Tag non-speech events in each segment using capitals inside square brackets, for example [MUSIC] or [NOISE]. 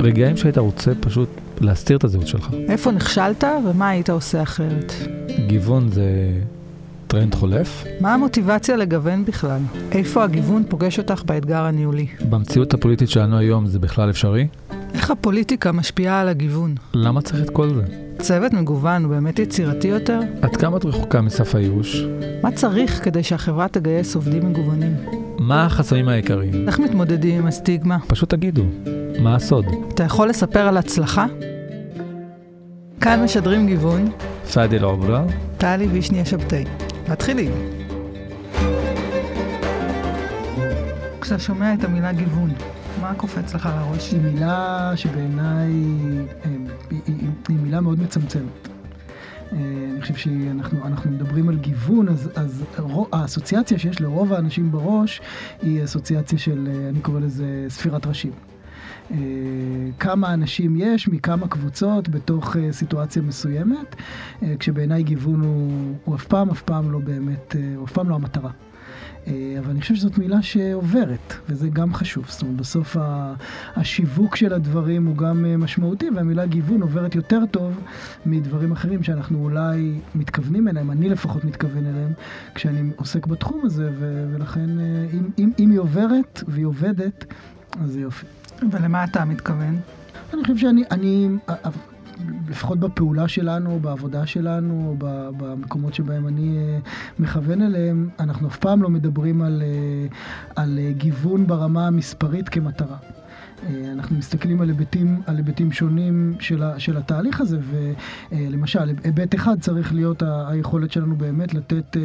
רגעים שהיית רוצה פשוט להסתיר את הזהות שלך. איפה נכשלת ומה היית עושה אחרת? גיוון זה טרנד חולף. מה המוטיבציה לגוון בכלל? איפה הגיוון פוגש אותך באתגר הניהולי? במציאות הפוליטית שלנו היום זה בכלל אפשרי? איך הפוליטיקה משפיעה על הגיוון? למה צריך את כל זה? צוות מגוון הוא באמת יצירתי יותר? עד כמה את רחוקה מסף הייאוש? מה צריך כדי שהחברה תגייס עובדים מגוונים? מה החסמים העיקריים? איך מתמודדים עם הסטיגמה? פשוט תגידו, מה הסוד? אתה יכול לספר על הצלחה? כאן משדרים גיוון, פאדי אלעוברה, טלי וישניה שבתאי. מתחילים. כשאתה שומע את המילה גיוון, מה קופץ לך לראש? היא מילה שבעיניי אה, היא, היא, היא מילה מאוד מצמצמת. אה, אני חושב שאנחנו מדברים על גיוון, אז, אז האסוציאציה שיש לרוב האנשים בראש היא אסוציאציה של, אה, אני קורא לזה ספירת ראשים. כמה אנשים יש מכמה קבוצות בתוך סיטואציה מסוימת, כשבעיניי גיוון הוא, הוא אף פעם, אף פעם לא באמת, הוא אף פעם לא המטרה. אה, אבל אני חושב שזאת מילה שעוברת, וזה גם חשוב. זאת אומרת, בסוף השיווק של הדברים הוא גם אה, משמעותי, והמילה גיוון עוברת יותר טוב מדברים אחרים שאנחנו אולי מתכוונים אליהם, אני לפחות מתכוון אליהם, כשאני עוסק בתחום הזה, ולכן אה, אם, אם, אם היא עוברת והיא עובדת, אז זה יופי. ולמה אתה מתכוון? אני חושב שאני, אני, לפחות בפעולה שלנו, בעבודה שלנו, במקומות שבהם אני אה, מכוון אליהם, אנחנו אף פעם לא מדברים על, אה, על אה, גיוון ברמה המספרית כמטרה. אנחנו מסתכלים על היבטים, על היבטים שונים של, ה, של התהליך הזה, ולמשל, היבט אחד צריך להיות היכולת שלנו באמת לתת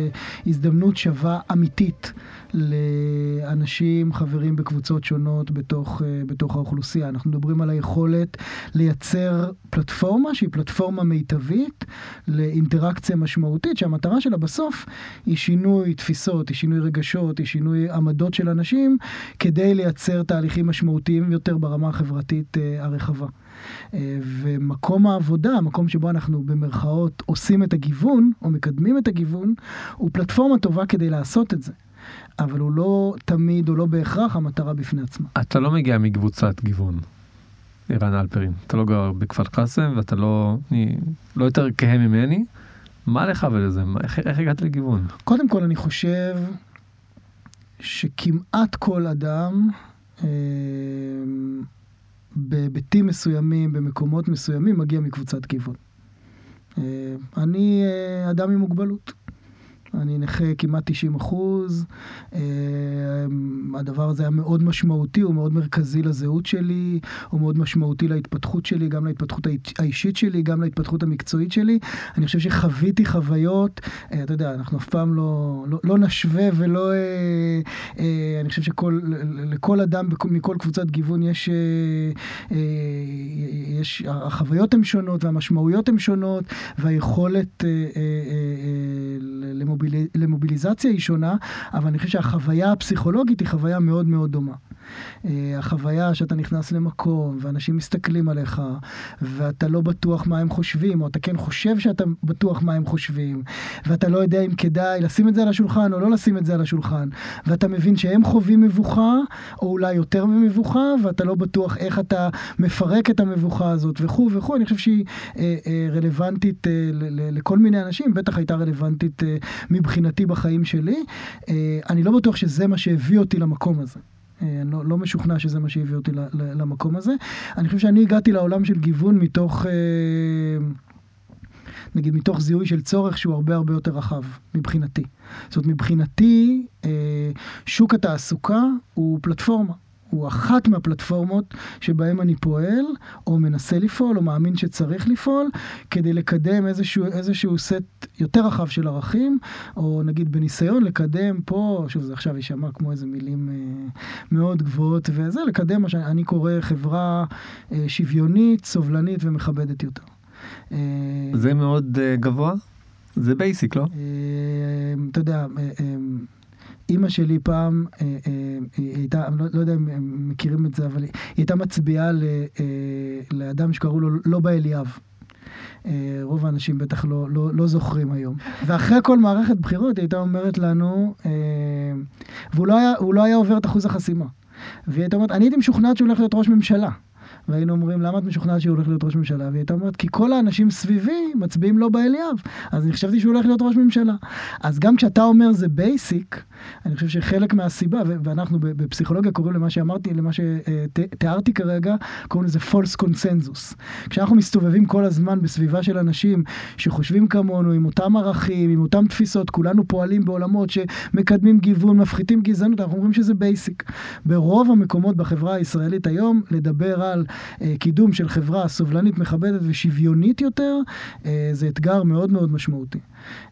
הזדמנות שווה אמיתית לאנשים, חברים בקבוצות שונות בתוך, אה, בתוך האוכלוסייה. אנחנו מדברים על היכולת לייצר פלטפורמה שהיא פלטפורמה מיטבית לאינטראקציה משמעותית, שהמטרה שלה בסוף היא שינוי תפיסות, היא שינוי רגשות, היא שינוי עמדות של אנשים, כדי לייצר תהליכים משמעותיים יותר ברמה החברתית אה, הרחבה. אה, ומקום העבודה, המקום שבו אנחנו במרכאות עושים את הגיוון, או מקדמים את הגיוון, הוא פלטפורמה טובה כדי לעשות את זה. אבל הוא לא תמיד, או לא בהכרח, המטרה בפני עצמה. אתה לא מגיע מקבוצת גיוון, ערן אלפרין. אתה לא גר בכפר קאסם, ואתה לא, אני, לא יותר כהה ממני. מה לך ולזה? איך, איך הגעת לגיוון? קודם כל, אני חושב שכמעט כל אדם, אה, בהיבטים מסוימים, במקומות מסוימים, מגיע מקבוצת גיוון. אה, אני אה, אדם עם מוגבלות. אני נכה כמעט 90 אחוז. אה, הדבר הזה היה מאוד משמעותי, הוא מאוד מרכזי לזהות שלי, הוא מאוד משמעותי להתפתחות שלי, גם להתפתחות האישית שלי, גם להתפתחות המקצועית שלי. אני חושב שחוויתי חוויות, אה, אתה יודע, אנחנו אף פעם לא, לא, לא נשווה ולא... אה, אני חושב שלכל אדם מכל קבוצת גיוון יש, יש... החוויות הן שונות והמשמעויות הן שונות, והיכולת למוביל... למוביליזציה היא שונה, אבל אני חושב שהחוויה הפסיכולוגית היא חוויה מאוד מאוד דומה. אה, החוויה שאתה נכנס למקום ואנשים מסתכלים עליך ואתה לא בטוח מה הם חושבים, או אתה כן חושב שאתה בטוח מה הם חושבים, ואתה לא יודע אם כדאי לשים את זה על השולחן או לא לשים את זה על השולחן, ואתה מבין שהם חווים מבוכה, או אולי יותר ממבוכה, ואתה לא בטוח איך אתה מפרק את המבוכה הזאת וכו' וכו', אני חושב שהיא אה, אה, רלוונטית אה, לכל מיני אנשים, בטח הייתה רלוונטית אה, מבחינתי בחיים שלי. אה, אני לא בטוח שזה מה שהביא אותי למקום הזה. אה, אני לא, לא משוכנע שזה מה שהביא אותי למקום הזה. אני חושב שאני הגעתי לעולם של גיוון מתוך, אה, נגיד, מתוך זיהוי של צורך שהוא הרבה הרבה יותר רחב, מבחינתי. זאת אומרת, מבחינתי, שוק התעסוקה הוא פלטפורמה. הוא אחת מהפלטפורמות שבהן אני פועל, או מנסה לפעול, או מאמין שצריך לפעול, כדי לקדם איזשהו, איזשהו סט יותר רחב של ערכים, או נגיד בניסיון לקדם פה, שוב זה עכשיו יישמע כמו איזה מילים אה, מאוד גבוהות וזה, לקדם מה שאני קורא חברה אה, שוויונית, סובלנית ומכבדת יותר. אה, זה מאוד אה, גבוה? זה בייסיק, לא? אה, אתה יודע, אה, אה, אימא שלי פעם, אה, אה, היא הייתה, אני לא, לא יודע אם מכירים את זה, אבל היא הייתה מצביעה אה, לאדם שקראו לו לובה אליאב. רוב האנשים בטח לא, לא, לא זוכרים היום. ואחרי כל מערכת בחירות היא הייתה אומרת לנו, והוא לא היה, לא היה עובר את אחוז החסימה. והיא הייתה אומרת, אני הייתי משוכנעת שהוא הולך להיות ראש ממשלה. והיינו אומרים, למה את משוכנעת שהוא הולך להיות ראש ממשלה? והיא הייתה אומרת, כי כל האנשים סביבי מצביעים ללובה אליאב. אז אני חשבתי שהוא הולך להיות ראש ממשלה. אז גם כשאתה אומר זה basic, אני חושב שחלק מהסיבה, ואנחנו בפסיכולוגיה קוראים למה שאמרתי, למה שתיארתי כרגע, קוראים לזה false consensus. כשאנחנו מסתובבים כל הזמן בסביבה של אנשים שחושבים כמונו, עם אותם ערכים, עם אותם תפיסות, כולנו פועלים בעולמות שמקדמים גיוון, מפחיתים גזענות, אנחנו אומרים שזה basic. ברוב המקומות בחברה הישראלית היום, לדבר על קידום של חברה סובלנית, מכבדת ושוויונית יותר, אה, זה אתגר מאוד מאוד משמעותי.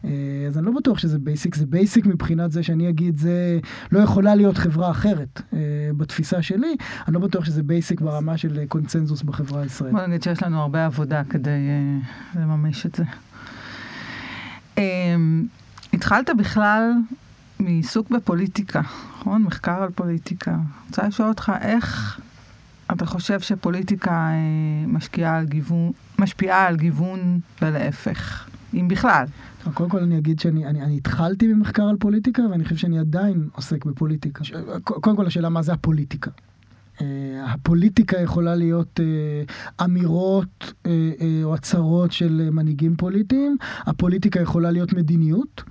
אה, אז אני לא בטוח שזה basic, זה basic מבחינת זה שאני אגיד, זה לא יכולה להיות חברה אחרת אה, בתפיסה שלי, אני לא בטוח שזה basic ברמה של קונצנזוס בחברה הישראלית. בוא נגיד שיש לנו הרבה עבודה כדי לממש את זה. Um, התחלת בכלל מעיסוק בפוליטיקה, נכון? מחקר על פוליטיקה. אני רוצה לשאול אותך, איך אתה חושב שפוליטיקה uh, משקיעה על גיוון, משפיעה על גיוון ולהפך, אם בכלל? קודם כל אני אגיד שאני אני, אני התחלתי במחקר על פוליטיקה ואני חושב שאני עדיין עוסק בפוליטיקה. קודם כל השאלה מה זה הפוליטיקה. Uh, הפוליטיקה יכולה להיות uh, אמירות uh, או הצהרות של מנהיגים פוליטיים, הפוליטיקה יכולה להיות מדיניות,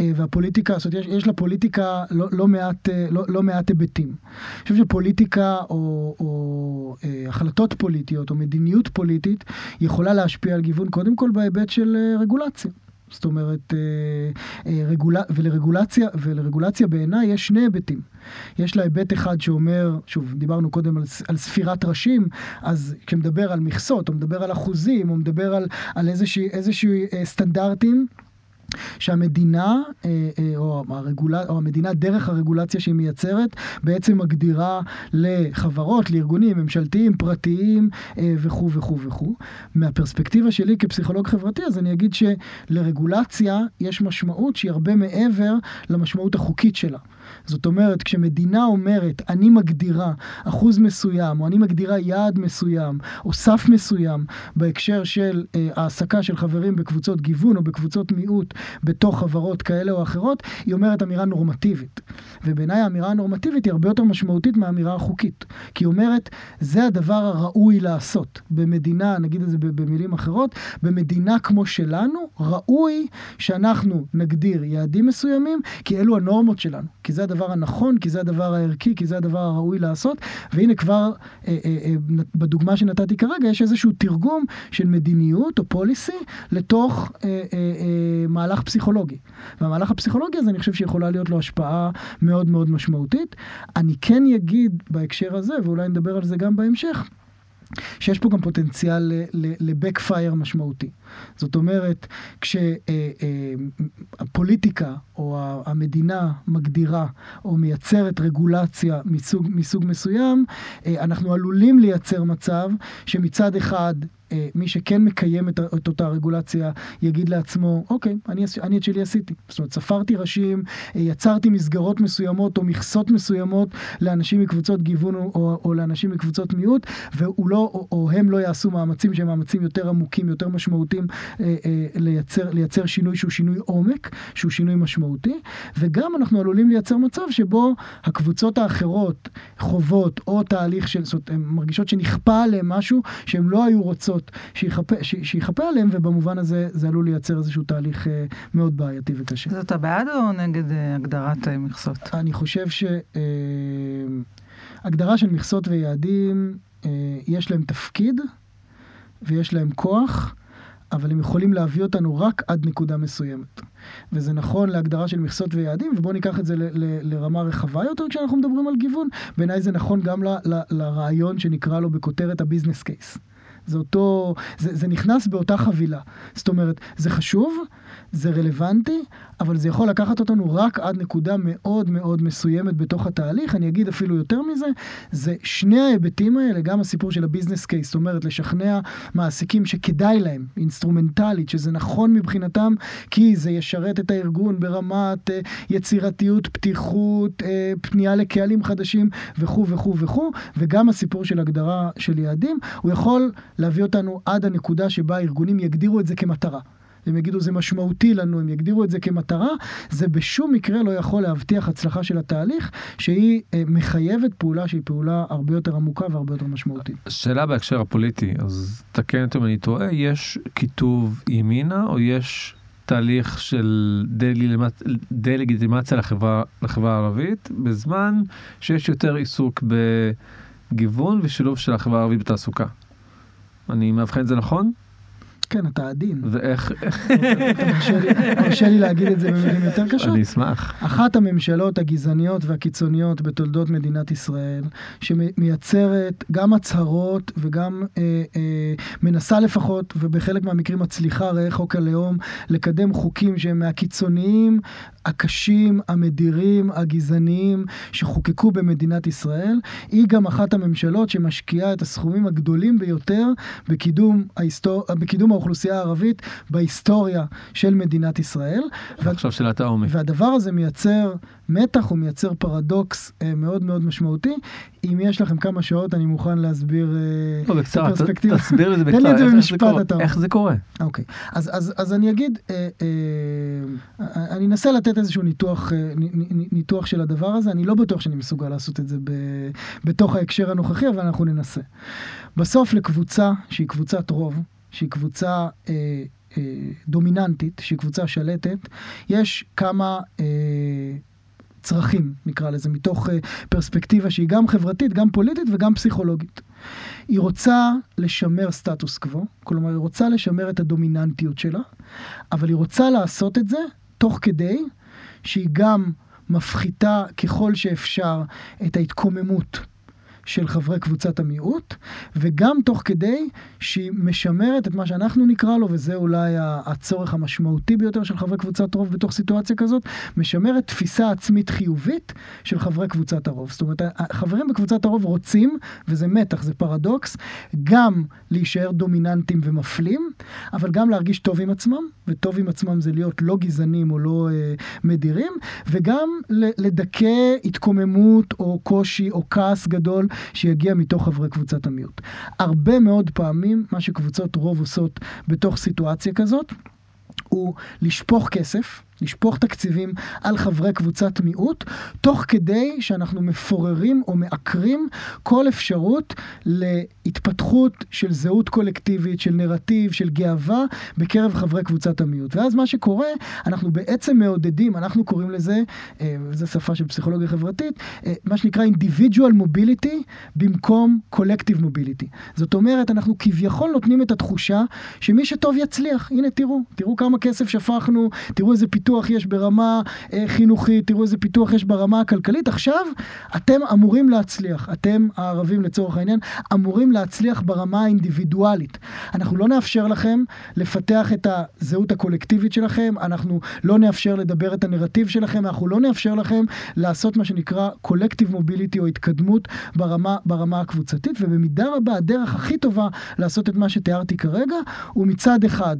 והפוליטיקה, זאת אומרת, יש, יש לפוליטיקה לא, לא, מעט, לא, לא מעט היבטים. אני חושב שפוליטיקה או, או החלטות פוליטיות או מדיניות פוליטית יכולה להשפיע על גיוון קודם כל בהיבט של רגולציה. זאת אומרת, אה, אה, ולרגולציה, ולרגולציה בעיניי יש שני היבטים. יש לה היבט אחד שאומר, שוב, דיברנו קודם על, על ספירת ראשים, אז כשמדבר על מכסות, או מדבר על אחוזים, או מדבר על, על איזושהי אה, סטנדרטים, שהמדינה, אה, אה, או, הרגולה, או המדינה דרך הרגולציה שהיא מייצרת, בעצם מגדירה לחברות, לארגונים ממשלתיים, פרטיים אה, וכו' וכו' וכו'. מהפרספקטיבה שלי כפסיכולוג חברתי, אז אני אגיד שלרגולציה יש משמעות שהיא הרבה מעבר למשמעות החוקית שלה. זאת אומרת, כשמדינה אומרת, אני מגדירה אחוז מסוים, או אני מגדירה יעד מסוים, או סף מסוים, בהקשר של אה, העסקה של חברים בקבוצות גיוון או בקבוצות מיעוט בתוך חברות כאלה או אחרות, היא אומרת אמירה נורמטיבית. ובעיניי האמירה הנורמטיבית היא הרבה יותר משמעותית מהאמירה החוקית. כי היא אומרת, זה הדבר הראוי לעשות. במדינה, נגיד את זה במילים אחרות, במדינה כמו שלנו, ראוי שאנחנו נגדיר יעדים מסוימים, כי אלו הנורמות שלנו. כי זה הדבר הנכון, כי זה הדבר הערכי, כי זה הדבר הראוי לעשות. והנה כבר, אה, אה, אה, בדוגמה שנתתי כרגע, יש איזשהו תרגום של מדיניות או פוליסי לתוך אה, מהלך פסיכולוגי. והמהלך הפסיכולוגי הזה, אני חושב שיכולה להיות לו השפעה מאוד מאוד משמעותית. אני כן אגיד בהקשר הזה, ואולי נדבר על זה גם בהמשך, שיש פה גם פוטנציאל ל-backfire משמעותי. זאת אומרת, כשהפוליטיקה אה, אה, או המדינה מגדירה או מייצרת רגולציה מסוג, מסוג מסוים, אה, אנחנו עלולים לייצר מצב שמצד אחד מי שכן מקיים את, את אותה רגולציה יגיד לעצמו, אוקיי, אני, אני את שלי עשיתי. זאת אומרת, ספרתי ראשים, אה, יצרתי מסגרות מסוימות או מכסות מסוימות לאנשים מקבוצות גיוון או, או לאנשים מקבוצות מיעוט, והוא לא, או, או הם לא יעשו מאמצים שהם מאמצים יותר עמוקים, יותר משמעותיים, אה, אה, לייצר, לייצר שינוי שהוא שינוי עומק, שהוא שינוי משמעותי, וגם אנחנו עלולים לייצר מצב שבו הקבוצות האחרות חוות או תהליך של, זאת אומרת, הן מרגישות שנכפה עליהן משהו שהן לא היו רוצות. הזאת שיכפה עליהם, ובמובן הזה זה עלול לייצר איזשהו תהליך אה, מאוד בעייתי וקשה. אז אתה בעד או נגד אה, הגדרת אה, מכסות? אני חושב שהגדרה של מכסות ויעדים, יש להם תפקיד ויש להם כוח. אבל הם יכולים להביא אותנו רק עד נקודה מסוימת. וזה נכון להגדרה של מכסות ויעדים, ובואו ניקח את זה ל- ל- לרמה רחבה יותר כשאנחנו מדברים על גיוון. בעיניי זה נכון גם ל- ל- לרעיון שנקרא לו בכותרת ה business case. זה אותו, זה, זה נכנס באותה חבילה. זאת אומרת, זה חשוב, זה רלוונטי, אבל זה יכול לקחת אותנו רק עד נקודה מאוד מאוד מסוימת בתוך התהליך. אני אגיד אפילו יותר מזה, זה שני ההיבטים האלה, גם הסיפור של ה business case, זאת אומרת, לשכנע מעסיקים שכדאי להם, אינסטרומנטלית, שזה נכון מבחינתם, כי זה ישרת את הארגון ברמת uh, יצירתיות, פתיחות, uh, פנייה לקהלים חדשים וכו' וכו' וכו', וגם הסיפור של הגדרה של יעדים, הוא יכול להביא אותנו עד הנקודה שבה הארגונים יגדירו את זה כמטרה. הם יגידו זה משמעותי לנו, הם יגדירו את זה כמטרה, זה בשום מקרה לא יכול להבטיח הצלחה של התהליך, שהיא אה, מחייבת פעולה שהיא פעולה הרבה יותר עמוקה והרבה יותר משמעותית. שאלה בהקשר הפוליטי, אז תקן אותי אם אני טועה, יש כיתוב ימינה או יש תהליך של דה-לגיטימציה לחברה, לחברה הערבית, בזמן שיש יותר עיסוק בגיוון ושילוב של החברה הערבית בתעסוקה. אני מאבחן את זה נכון? כן, אתה עדין. ואיך... תרשה לי להגיד את זה במילים יותר קשות. אני אשמח. אחת הממשלות הגזעניות והקיצוניות בתולדות מדינת ישראל, שמייצרת גם הצהרות וגם אה, אה, מנסה לפחות, ובחלק מהמקרים מצליחה, ראה חוק הלאום, לקדם חוקים שהם מהקיצוניים הקשים, המדירים, הגזעניים, שחוקקו במדינת ישראל. היא גם אחת הממשלות שמשקיעה את הסכומים הגדולים ביותר בקידום, ההיסטור... בקידום האוכלוסייה הערבית בהיסטוריה של מדינת ישראל. ועכשיו שאלת העומק. והדבר הזה מייצר מתח, הוא מייצר פרדוקס אה, מאוד מאוד משמעותי. אם יש לכם כמה שעות, אני מוכן להסביר אה, לא, בקצרה, תסביר לי זה בקצרה, תן לי את זה במשפט, אתה איך זה קורה? אוקיי, אז, אז, אז אני אגיד, אה, אה, אני אנסה לתת איזשהו ניתוח, אה, ניתוח של הדבר הזה, אני לא בטוח שאני מסוגל לעשות את זה ב, בתוך ההקשר הנוכחי, אבל אנחנו ננסה. בסוף לקבוצה שהיא קבוצת רוב, שהיא קבוצה אה, אה, דומיננטית, שהיא קבוצה שלטת, יש כמה אה, צרכים, נקרא לזה, מתוך אה, פרספקטיבה שהיא גם חברתית, גם פוליטית וגם פסיכולוגית. היא רוצה לשמר סטטוס קוו, כלומר היא רוצה לשמר את הדומיננטיות שלה, אבל היא רוצה לעשות את זה תוך כדי שהיא גם מפחיתה ככל שאפשר את ההתקוממות של חברי קבוצת המיעוט, וגם תוך כדי שהיא משמרת את מה שאנחנו נקרא לו, וזה אולי הצורך המשמעותי ביותר של חברי קבוצת רוב בתוך סיטואציה כזאת, משמרת תפיסה עצמית חיובית של חברי קבוצת הרוב. זאת אומרת, החברים בקבוצת הרוב רוצים, וזה מתח, זה פרדוקס, גם להישאר דומיננטים ומפלים, אבל גם להרגיש טוב עם עצמם, וטוב עם עצמם זה להיות לא גזענים או לא אה, מדירים, וגם לדכא התקוממות או קושי או כעס גדול שיגיע מתוך חברי קבוצת המיעוט. הרבה מאוד פעמים מה שקבוצות רוב עושות בתוך סיטואציה כזאת, הוא לשפוך כסף, לשפוך תקציבים על חברי קבוצת מיעוט, תוך כדי שאנחנו מפוררים או מעקרים כל אפשרות להתפתחות של זהות קולקטיבית, של נרטיב, של גאווה בקרב חברי קבוצת המיעוט. ואז מה שקורה, אנחנו בעצם מעודדים, אנחנו קוראים לזה, אה, זו שפה של פסיכולוגיה חברתית, אה, מה שנקרא individual mobility במקום collective mobility. זאת אומרת, אנחנו כביכול נותנים את התחושה שמי שטוב יצליח. הנה תראו, תראו כמה כסף שפכנו, תראו איזה פיתוח. פיתוח יש ברמה אה, חינוכית, תראו איזה פיתוח יש ברמה הכלכלית. עכשיו אתם אמורים להצליח, אתם הערבים לצורך העניין, אמורים להצליח ברמה האינדיבידואלית. אנחנו לא נאפשר לכם לפתח את הזהות הקולקטיבית שלכם, אנחנו לא נאפשר לדבר את הנרטיב שלכם, אנחנו לא נאפשר לכם לעשות מה שנקרא קולקטיב מוביליטי או התקדמות ברמה, ברמה הקבוצתית, ובמידה רבה הדרך הכי טובה לעשות את מה שתיארתי כרגע, הוא מצד אחד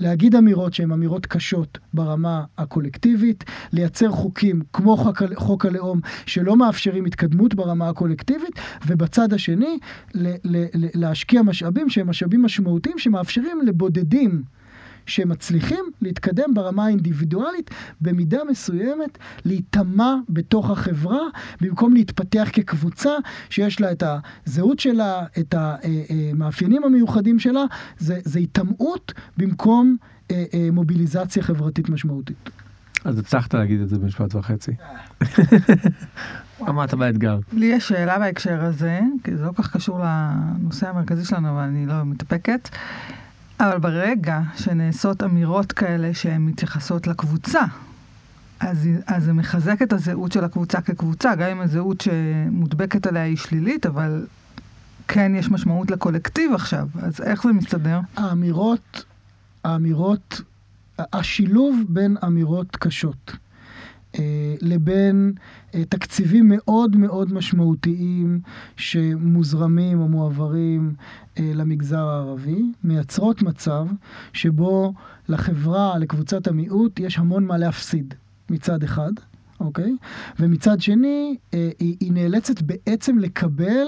להגיד אמירות שהן אמירות קשות ברמה הקולקטיבית, לייצר חוקים כמו חוק, חוק הלאום שלא מאפשרים התקדמות ברמה הקולקטיבית, ובצד השני ל, ל, ל, להשקיע משאבים שהם משאבים משמעותיים שמאפשרים לבודדים שמצליחים להתקדם ברמה האינדיבידואלית, במידה מסוימת להיטמע בתוך החברה, במקום להתפתח כקבוצה שיש לה את הזהות שלה, את המאפיינים המיוחדים שלה, זה, זה היטמעות במקום אה, אה, מוביליזציה חברתית משמעותית. אז הצלחת להגיד את זה במשפט וחצי. [LAUGHS] עמדת באתגר. לי יש שאלה בהקשר הזה, כי זה לא כל כך קשור לנושא המרכזי שלנו, אבל אני לא מתאפקת. אבל ברגע שנעשות אמירות כאלה שהן מתייחסות לקבוצה, אז, אז זה מחזק את הזהות של הקבוצה כקבוצה, גם אם הזהות שמודבקת עליה היא שלילית, אבל כן יש משמעות לקולקטיב עכשיו, אז איך זה מסתדר? האמירות, האמירות, השילוב בין אמירות קשות לבין אה, תקציבים מאוד מאוד משמעותיים שמוזרמים או מועברים אה, למגזר הערבי, מייצרות מצב שבו לחברה, לקבוצת המיעוט, יש המון מה להפסיד מצד אחד. אוקיי? ומצד שני, אה, היא, היא נאלצת בעצם לקבל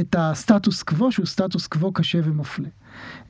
את הסטטוס קוו, שהוא סטטוס קוו קשה ומפלה.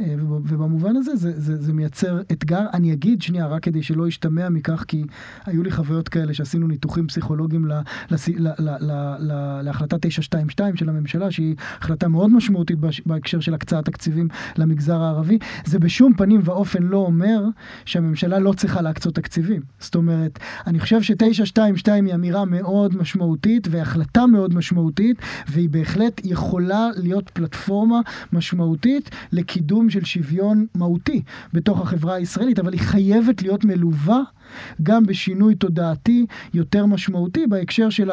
אה, ובמובן הזה זה, זה, זה מייצר אתגר. אני אגיד שנייה, רק כדי שלא ישתמע מכך, כי היו לי חוויות כאלה שעשינו ניתוחים פסיכולוגיים ל, לס, ל, ל, ל, ל, להחלטה 922 של הממשלה, שהיא החלטה מאוד משמעותית בהקשר של הקצאת תקציבים למגזר הערבי. זה בשום פנים ואופן לא אומר שהממשלה לא צריכה להקצות תקציבים. זאת אומרת, אני חושב ש-922 היא אמירה מאוד משמעותית והחלטה מאוד משמעותית, והיא בהחלט יכולה להיות פלטפורמה משמעותית לקידום של שוויון מהותי בתוך החברה הישראלית, אבל היא חייבת להיות מלווה גם בשינוי תודעתי יותר משמעותי בהקשר של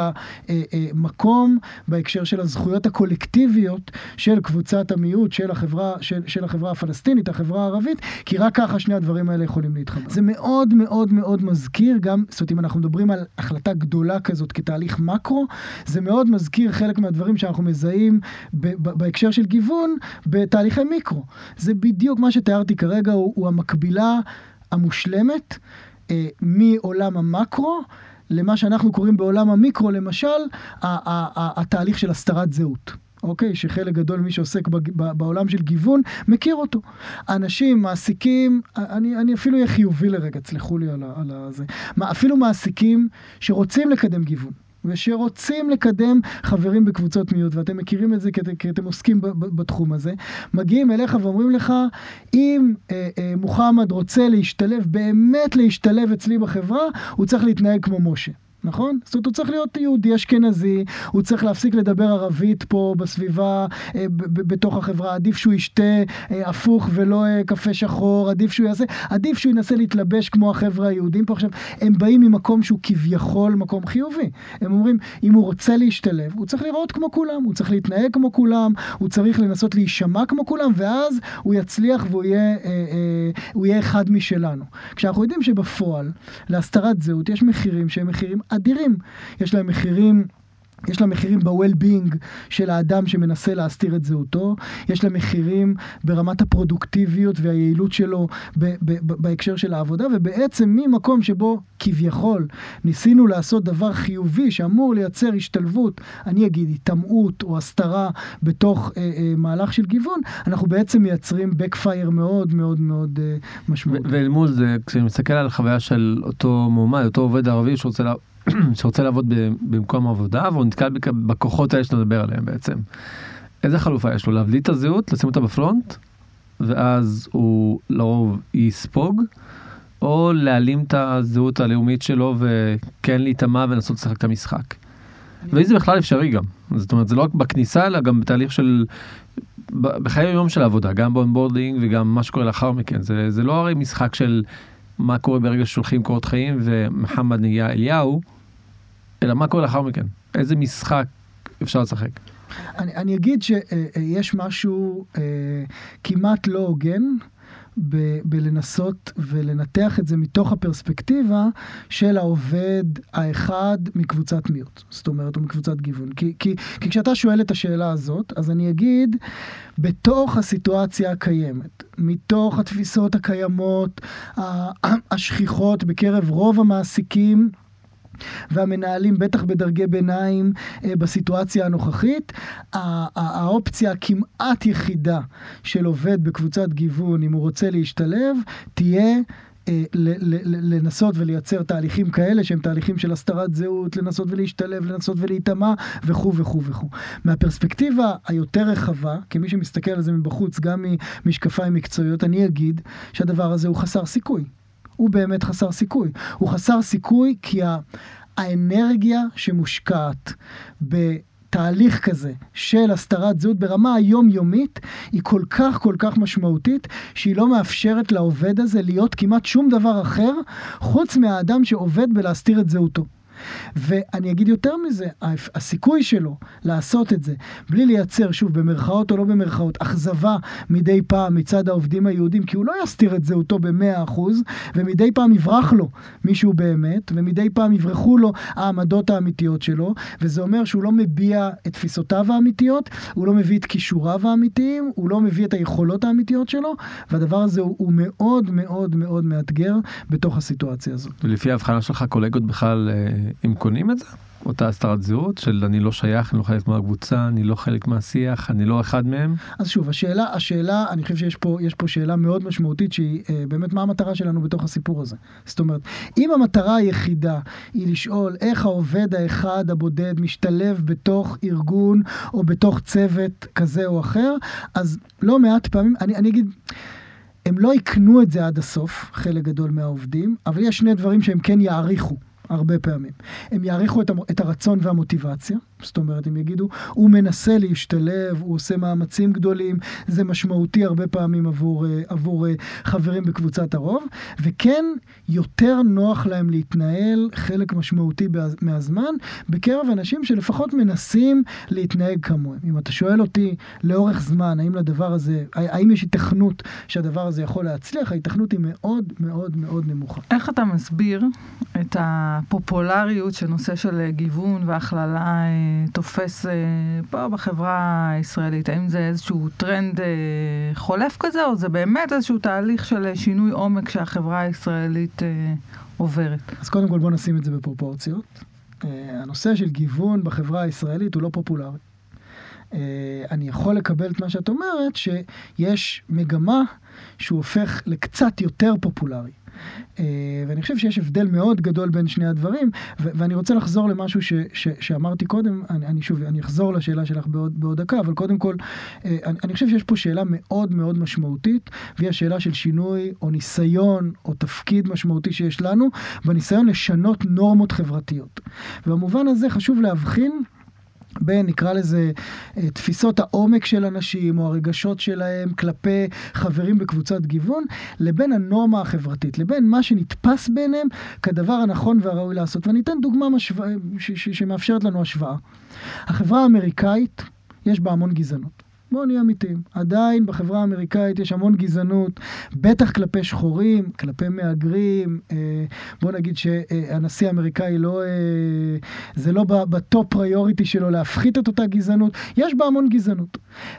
המקום, בהקשר של הזכויות הקולקטיביות של קבוצת המיעוט, של החברה, של, של החברה הפלסטינית, החברה הערבית, כי רק ככה שני הדברים האלה יכולים להתחבר. זה מאוד מאוד מאוד מזכיר גם, זאת אומרת, אם אנחנו מדברים על החלטה גדולה כזאת כתהליך מקרו, זה מאוד מזכיר חלק מהדברים שאנחנו מזהים בהקשר של גיוון בתהליכי מיקרו. זה בדיוק מה שתיארתי כרגע, הוא, הוא המקבילה המושלמת. אה, מעולם המקרו למה שאנחנו קוראים בעולם המיקרו, למשל, התהליך של הסתרת זהות. אוקיי? שחלק גדול ממי שעוסק בעולם של גיוון מכיר אותו. אנשים, מעסיקים, אני, אני אפילו אהיה חיובי לרגע, תסלחו לי על, על זה. אפילו מעסיקים שרוצים לקדם גיוון. ושרוצים לקדם חברים בקבוצות מיעוט, ואתם מכירים את זה כי אתם עוסקים בתחום הזה, מגיעים אליך ואומרים לך, אם אה, אה, מוחמד רוצה להשתלב, באמת להשתלב אצלי בחברה, הוא צריך להתנהג כמו משה. נכון? זאת אומרת, הוא צריך להיות יהודי אשכנזי, הוא צריך להפסיק לדבר ערבית פה בסביבה, אה, בתוך החברה, עדיף שהוא ישתה אה, הפוך ולא אה, קפה שחור, עדיף שהוא יעשה, עדיף שהוא ינסה להתלבש כמו החבר'ה היהודים פה. עכשיו, הם באים ממקום שהוא כביכול מקום חיובי. הם אומרים, אם הוא רוצה להשתלב, הוא צריך לראות כמו כולם, הוא צריך להתנהג כמו כולם, הוא צריך לנסות להישמע כמו כולם, ואז הוא יצליח והוא יהיה, הוא יהיה אחד משלנו. כשאנחנו יודעים שבפועל, להסתרת זהות יש מחירים שהם מחירים אדירים. יש להם מחירים יש לה מחירים ב-well-being של האדם שמנסה להסתיר את זהותו, יש לה מחירים ברמת הפרודוקטיביות והיעילות שלו ב- ב- בהקשר של העבודה, ובעצם ממקום שבו כביכול ניסינו לעשות דבר חיובי שאמור לייצר השתלבות, אני אגיד היטמעות או הסתרה בתוך אה, אה, מהלך של גיוון, אנחנו בעצם מייצרים backfire מאוד מאוד מאוד אה, משמעותי. ואל מול זה, כשאני מסתכל על החוויה של אותו מועמד, אותו עובד ערבי שרוצה לה... [CLEARS THROAT] שרוצה לעבוד במקום עבודה והוא נתקל בכוחות האלה שאתה מדבר עליהם בעצם. איזה חלופה יש לו? להבליט את הזהות, לשים אותה בפרונט, ואז הוא לרוב יספוג, או להעלים את הזהות הלאומית שלו וכן להיטמע ולנסות לשחק את המשחק. ואם זה בכלל אפשרי גם. זאת אומרת, זה לא רק בכניסה, אלא גם בתהליך של... בחיי היום של העבודה, גם ב onboarding וגם מה שקורה לאחר מכן. זה, זה לא הרי משחק של מה קורה ברגע ששולחים קורות חיים ומוחמד נהיה אליהו, אלא מה קורה לאחר מכן. איזה משחק אפשר לשחק. אני, אני אגיד שיש משהו אה, כמעט לא הוגן. ב- בלנסות ולנתח את זה מתוך הפרספקטיבה של העובד האחד מקבוצת מיעוט, זאת אומרת, או מקבוצת גיוון. כי, כי, כי כשאתה שואל את השאלה הזאת, אז אני אגיד, בתוך הסיטואציה הקיימת, מתוך התפיסות הקיימות, [CLEARS THROAT] השכיחות בקרב רוב המעסיקים, והמנהלים, בטח בדרגי ביניים אה, בסיטואציה הנוכחית, האופציה הכמעט יחידה של עובד בקבוצת גיוון, אם הוא רוצה להשתלב, תהיה אה, לנסות ולייצר תהליכים כאלה שהם תהליכים של הסתרת זהות, לנסות ולהשתלב, לנסות ולהיטמע וכו' וכו' וכו'. מהפרספקטיבה היותר רחבה, כמי שמסתכל על זה מבחוץ, גם ממשקפיים מקצועיות, אני אגיד שהדבר הזה הוא חסר סיכוי. הוא באמת חסר סיכוי. הוא חסר סיכוי כי האנרגיה שמושקעת בתהליך כזה של הסתרת זהות ברמה היומיומית היא כל כך כל כך משמעותית שהיא לא מאפשרת לעובד הזה להיות כמעט שום דבר אחר חוץ מהאדם שעובד בלהסתיר את זהותו. ואני אגיד יותר מזה, הסיכוי שלו לעשות את זה בלי לייצר, שוב, במרכאות או לא במרכאות, אכזבה מדי פעם מצד העובדים היהודים, כי הוא לא יסתיר את זהותו במאה אחוז, ומדי פעם יברח לו מישהו באמת, ומדי פעם יברחו לו העמדות האמיתיות שלו, וזה אומר שהוא לא מביע את תפיסותיו האמיתיות, הוא לא מביא את כישוריו האמיתיים, הוא לא מביא את היכולות האמיתיות שלו, והדבר הזה הוא, הוא מאוד מאוד מאוד מאתגר בתוך הסיטואציה הזאת. ולפי ההבחנה שלך, קולגות בכלל... הם קונים את זה? אותה הסתרת זהות של אני לא שייך, אני לא חלק מהקבוצה, אני לא חלק מהשיח, אני לא אחד מהם? אז שוב, השאלה, השאלה, אני חושב שיש פה, פה שאלה מאוד משמעותית שהיא אה, באמת מה המטרה שלנו בתוך הסיפור הזה. זאת אומרת, אם המטרה היחידה היא לשאול איך העובד האחד הבודד משתלב בתוך ארגון או בתוך צוות כזה או אחר, אז לא מעט פעמים, אני, אני אגיד... הם לא יקנו את זה עד הסוף, חלק גדול מהעובדים, אבל יש שני דברים שהם כן יעריכו. הרבה פעמים. הם יעריכו את, את הרצון והמוטיבציה, זאת אומרת, הם יגידו, הוא מנסה להשתלב, הוא עושה מאמצים גדולים, זה משמעותי הרבה פעמים עבור, אה, עבור אה, חברים בקבוצת הרוב, וכן, יותר נוח להם להתנהל חלק משמעותי מהזמן בקרב אנשים שלפחות מנסים להתנהג כמוהם. אם אתה שואל אותי לאורך זמן, האם לדבר הזה, האם יש היתכנות שהדבר הזה יכול להצליח, ההיתכנות היא מאוד מאוד מאוד נמוכה. איך אתה מסביר את הפופולריות של נושא של גיוון והכללה אה, תופס אה, פה בחברה הישראלית? האם זה איזשהו טרנד אה, חולף כזה, או זה באמת איזשהו תהליך של שינוי עומק שהחברה הישראלית עוברת? אז קודם כל בוא נשים את זה בפרופורציות. הנושא של גיוון בחברה הישראלית הוא לא פופולרי. אני יכול לקבל את מה שאת אומרת, שיש מגמה שהוא הופך לקצת יותר פופולרי. אה, ואני חושב שיש הבדל מאוד גדול בין שני הדברים, ואני רוצה לחזור למשהו ש- ש- שאמרתי קודם, אני, אני שוב, אני אחזור לשאלה שלך בעוד, בעוד דקה, אבל קודם כל, אה, אני, אני חושב שיש פה שאלה מאוד מאוד משמעותית, והיא השאלה של שינוי או ניסיון או תפקיד משמעותי שיש לנו, בניסיון לשנות נורמות חברתיות. ובמובן הזה חשוב להבחין בין נקרא לזה אה, תפיסות העומק של אנשים או הרגשות שלהם כלפי חברים בקבוצת גיוון, לבין הנורמה החברתית, לבין מה שנתפס בעיניהם כדבר הנכון והראוי לעשות. ואני אתן דוגמה משו... ש... ש... שמאפשרת לנו השוואה. החברה האמריקאית, יש בה המון גזענות. בואו נהיה אמיתיים. עדיין בחברה האמריקאית יש המון גזענות, בטח כלפי שחורים, כלפי מהגרים. אה, בואו נגיד שהנשיא האמריקאי לא... אה, זה לא בטופ פריוריטי שלו להפחית את אותה גזענות. יש בה המון גזענות.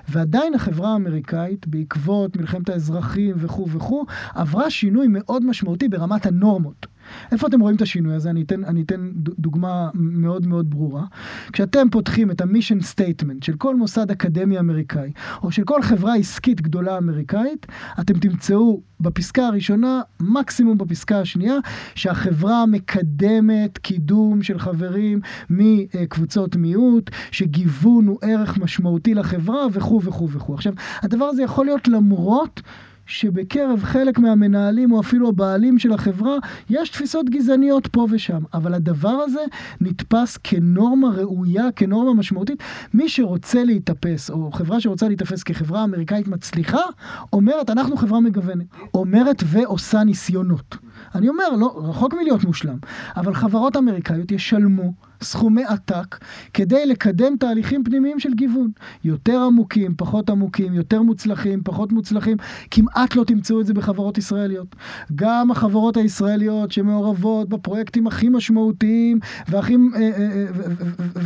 ועדיין החברה האמריקאית, בעקבות מלחמת האזרחים וכו' וכו', עברה שינוי מאוד משמעותי ברמת הנורמות. איפה אתם רואים את השינוי הזה? אני אתן, אני אתן דוגמה מאוד מאוד ברורה. כשאתם פותחים את ה mission statement של כל מוסד אקדמי אמריקאי, או של כל חברה עסקית גדולה אמריקאית, אתם תמצאו בפסקה הראשונה, מקסימום בפסקה השנייה, שהחברה מקדמת קידום של חברים מקבוצות מיעוט, שגיוון הוא ערך משמעותי לחברה וכו' וכו' וכו'. עכשיו, הדבר הזה יכול להיות למרות שבקרב חלק מהמנהלים או אפילו הבעלים של החברה יש תפיסות גזעניות פה ושם, אבל הדבר הזה נתפס כנורמה ראויה, כנורמה משמעותית. מי שרוצה להתאפס, או חברה שרוצה להתאפס כחברה אמריקאית מצליחה, אומרת אנחנו חברה מגוונת. אומרת ועושה ניסיונות. אני אומר, לא, רחוק מלהיות מושלם, אבל חברות אמריקאיות ישלמו סכומי עתק כדי לקדם תהליכים פנימיים של גיוון. יותר עמוקים, פחות עמוקים, יותר מוצלחים, פחות מוצלחים. כמעט לא תמצאו את זה בחברות ישראליות. גם החברות הישראליות שמעורבות בפרויקטים הכי משמעותיים והכי, אה, אה, אה,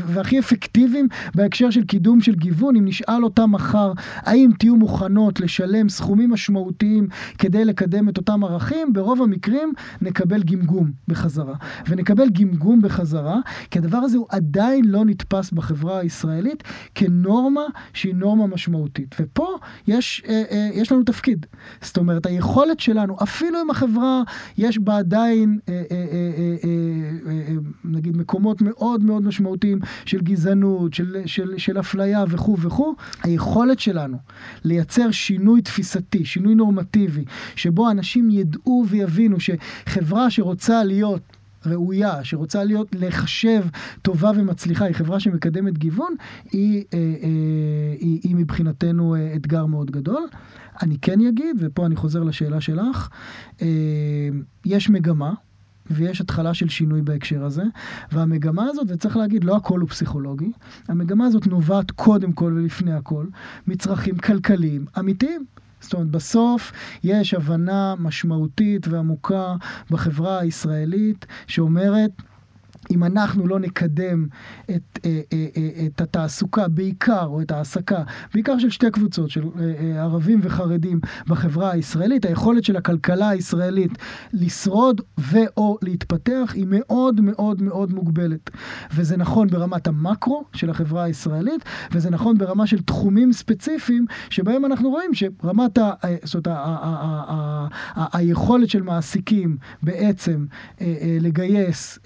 והכי אפקטיביים בהקשר של קידום של גיוון, אם נשאל אותם מחר, האם תהיו מוכנות לשלם סכומים משמעותיים כדי לקדם את אותם ערכים, ברוב המקרים נקבל גמגום בחזרה. ונקבל גמגום בחזרה, כי הדבר הזה הוא עדיין לא נתפס בחברה הישראלית כנורמה שהיא נורמה משמעותית. ופה יש, יש לנו תפקיד. זאת אומרת, היכולת שלנו, אפילו אם החברה יש בה עדיין, אה, אה, אה, אה, אה, אה, נגיד, מקומות מאוד מאוד משמעותיים של גזענות, של, של, של אפליה וכו' וכו', היכולת שלנו לייצר שינוי תפיסתי, שינוי נורמטיבי, שבו אנשים ידעו ויבינו שחברה שרוצה להיות ראויה, שרוצה להיות, לחשב טובה ומצליחה, היא חברה שמקדמת גיוון, היא, אה, היא, היא מבחינתנו אתגר מאוד גדול. אני כן אגיד, ופה אני חוזר לשאלה שלך, אה, יש מגמה. ויש התחלה של שינוי בהקשר הזה, והמגמה הזאת, וצריך להגיד, לא הכל הוא פסיכולוגי, המגמה הזאת נובעת קודם כל ולפני הכל מצרכים כלכליים אמיתיים. זאת אומרת, בסוף יש הבנה משמעותית ועמוקה בחברה הישראלית שאומרת, אם אנחנו לא נקדם את, אה, אה, אה, את התעסוקה בעיקר, או את ההעסקה, בעיקר של שתי קבוצות, של ערבים וחרדים בחברה הישראלית, היכולת של הכלכלה הישראלית לשרוד ו/או להתפתח היא מאוד מאוד מאוד מוגבלת. וזה נכון ברמת המקרו של החברה הישראלית, וזה נכון ברמה של תחומים ספציפיים, שבהם אנחנו רואים שרמת ה... זאת אומרת, היכולת של מעסיקים בעצם לגייס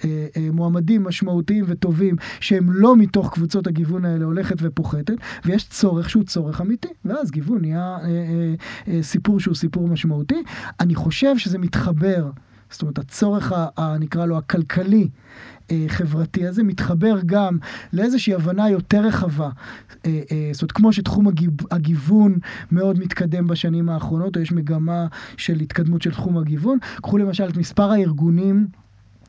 מועמדים מועמדים משמעותיים וטובים שהם לא מתוך קבוצות הגיוון האלה הולכת ופוחתת, ויש צורך שהוא צורך אמיתי, ואז גיוון נהיה אה, אה, אה, סיפור שהוא סיפור משמעותי. אני חושב שזה מתחבר, זאת אומרת הצורך, ה, ה, נקרא לו הכלכלי, אה, חברתי הזה מתחבר גם לאיזושהי הבנה יותר רחבה. אה, אה, זאת אומרת, כמו שתחום הגיוון מאוד מתקדם בשנים האחרונות, או יש מגמה של התקדמות של תחום הגיוון, קחו למשל את מספר הארגונים.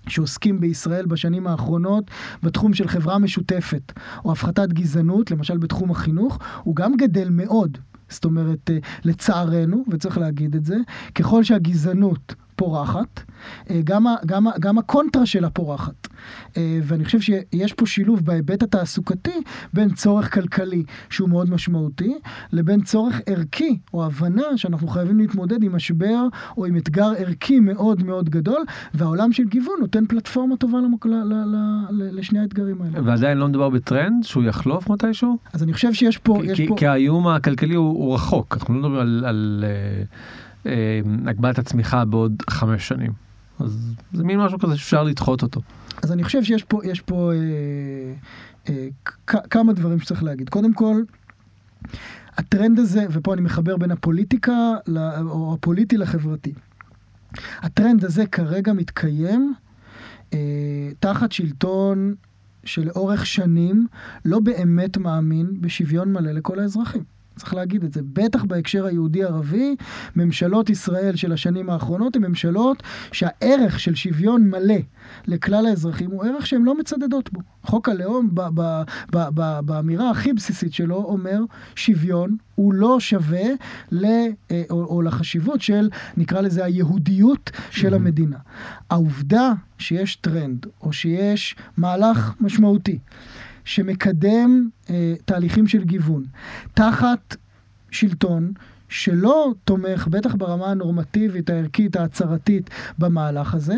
שעוסקים בישראל בשנים האחרונות בתחום של חברה משותפת או הפחתת גזענות, למשל בתחום החינוך, הוא גם גדל מאוד. זאת אומרת, אה, לצערנו, וצריך להגיד את זה, ככל שהגזענות פורחת, אה, גם, גם, גם הקונטרה שלה פורחת. אה, ואני חושב שיש פה שילוב בהיבט התעסוקתי בין צורך כלכלי שהוא מאוד משמעותי, לבין צורך ערכי או הבנה שאנחנו חייבים להתמודד עם משבר או עם אתגר ערכי מאוד מאוד גדול, והעולם של גיוון נותן פלטפורמה טובה למק... ל... ל... ל... לשני האתגרים האלה. ועדיין לא מדובר בטרנד שהוא יחלוף מתישהו? אז אני חושב שיש פה... כי, פה... כי האיום הכלכלי הוא, הוא רחוק, אנחנו לא מדברים על... על... אה, הגבלת הצמיחה בעוד חמש שנים. אז זה מין משהו כזה שאפשר לדחות אותו. אז אני חושב שיש פה, יש פה אה, אה, כמה דברים שצריך להגיד. קודם כל, הטרנד הזה, ופה אני מחבר בין הפוליטיקה, או הפוליטי לחברתי. הטרנד הזה כרגע מתקיים אה, תחת שלטון שלאורך שנים לא באמת מאמין בשוויון מלא לכל האזרחים. צריך להגיד את זה. בטח בהקשר היהודי-ערבי, ממשלות ישראל של השנים האחרונות הן ממשלות שהערך של שוויון מלא לכלל האזרחים הוא ערך שהן לא מצדדות בו. חוק הלאום באמירה הכי בסיסית שלו אומר שוויון הוא לא שווה ל, אה, או, או לחשיבות של, נקרא לזה, היהודיות של המדינה. העובדה שיש טרנד או שיש מהלך משמעותי שמקדם אה, תהליכים של גיוון, תחת שלטון שלא תומך, בטח ברמה הנורמטיבית, הערכית, ההצהרתית, במהלך הזה,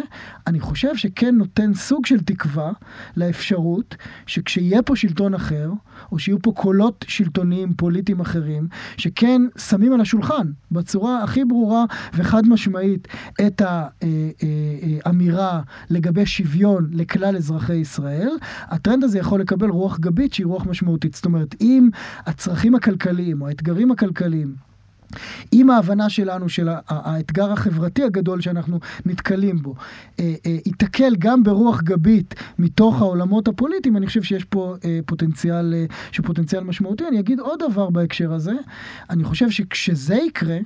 אני חושב שכן נותן סוג של תקווה לאפשרות שכשיהיה פה שלטון אחר, או שיהיו פה קולות שלטוניים פוליטיים אחרים, שכן שמים על השולחן בצורה הכי ברורה וחד משמעית את האמירה אה, אה, אה, לגבי שוויון לכלל אזרחי ישראל, הטרנד הזה יכול לקבל רוח גבית שהיא רוח משמעותית. זאת אומרת, אם הצרכים הכלכליים או האתגרים הכלכליים עם ההבנה שלנו של האתגר החברתי הגדול שאנחנו נתקלים בו, אה, אה, ייתקל גם ברוח גבית מתוך העולמות הפוליטיים, אני חושב שיש פה אה, פוטנציאל, פוטנציאל משמעותי. אני אגיד עוד דבר בהקשר הזה, אני חושב שכשזה יקרה,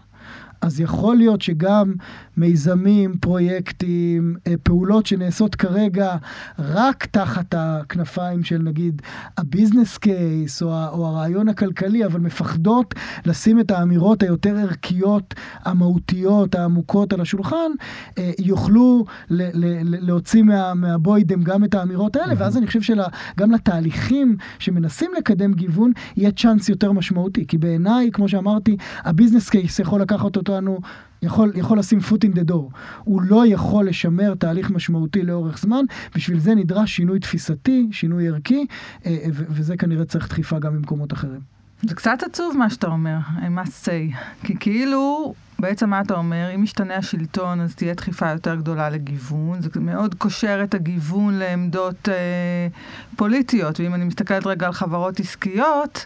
אז יכול להיות שגם מיזמים, פרויקטים, אה, פעולות שנעשות כרגע רק תחת הכנפיים של נגיד ה business case או, או הרעיון הכלכלי, אבל מפחדות לשים את האמירות היותר ערכיות, המהותיות, העמוקות על השולחן, אה, יוכלו ל, ל, ל, להוציא מה, מהבוידם גם את האמירות האלה. ואז אני חושב שגם לתהליכים שמנסים לקדם גיוון, יהיה צ'אנס יותר משמעותי. כי בעיניי, כמו שאמרתי, ה business case יכול לקחת אותנו יכול, יכול לשים foot in the door. הוא לא יכול לשמר תהליך משמעותי לאורך זמן, בשביל זה נדרש שינוי תפיסתי, שינוי ערכי, אה, אה, וזה כנראה צריך דחיפה גם במקומות אחרים. זה קצת עצוב מה שאתה אומר, I must say. כי כאילו, בעצם מה אתה אומר, אם משתנה השלטון אז תהיה דחיפה יותר גדולה לגיוון, זה מאוד קושר את הגיוון לעמדות אה, פוליטיות, ואם אני מסתכלת רגע על חברות עסקיות,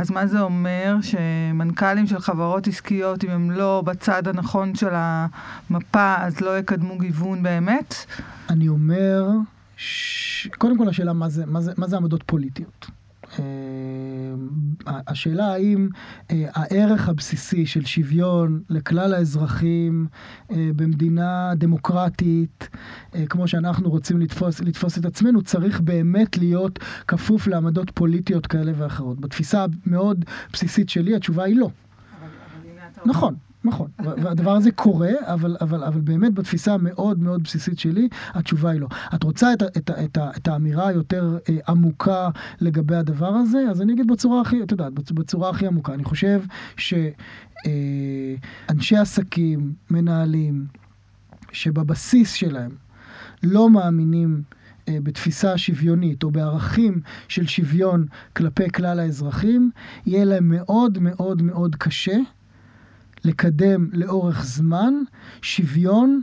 אז מה זה אומר? שמנכ"לים של חברות עסקיות, אם הם לא בצד הנכון של המפה, אז לא יקדמו גיוון באמת? אני אומר, ש... קודם כל השאלה מה זה, מה זה, מה זה עמדות פוליטיות. אה, השאלה האם אה, הערך הבסיסי של שוויון לכלל האזרחים אה, במדינה דמוקרטית, כמו שאנחנו רוצים לתפוס, לתפוס את עצמנו, צריך באמת להיות כפוף לעמדות פוליטיות כאלה ואחרות. בתפיסה המאוד בסיסית שלי התשובה היא לא. נכון. נכון, והדבר הזה קורה, אבל, אבל, אבל באמת בתפיסה המאוד מאוד בסיסית שלי, התשובה היא לא. את רוצה את, את, את, את האמירה היותר אה, עמוקה לגבי הדבר הזה? אז אני אגיד בצורה הכי, את יודעת, בצורה הכי עמוקה. אני חושב שאנשי אה, עסקים, מנהלים, שבבסיס שלהם לא מאמינים אה, בתפיסה שוויונית או בערכים של שוויון כלפי כלל האזרחים, יהיה להם מאוד מאוד מאוד קשה לקדם לאורך זמן שוויון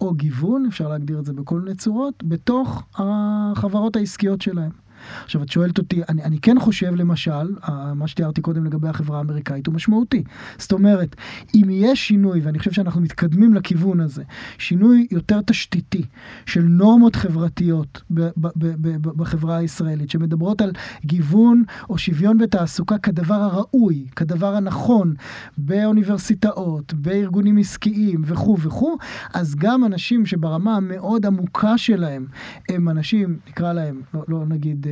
או גיוון, אפשר להגדיר את זה בכל מיני צורות, בתוך החברות העסקיות שלהם. עכשיו, את שואלת אותי, אני, אני כן חושב, למשל, מה שתיארתי קודם לגבי החברה האמריקאית הוא משמעותי. זאת אומרת, אם יש שינוי, ואני חושב שאנחנו מתקדמים לכיוון הזה, שינוי יותר תשתיתי של נורמות חברתיות ב, ב, ב, בחברה הישראלית, שמדברות על גיוון או שוויון בתעסוקה כדבר הראוי, כדבר הנכון, באוניברסיטאות, בארגונים עסקיים וכו' וכו', אז גם אנשים שברמה המאוד עמוקה שלהם הם אנשים, נקרא להם, לא, לא נגיד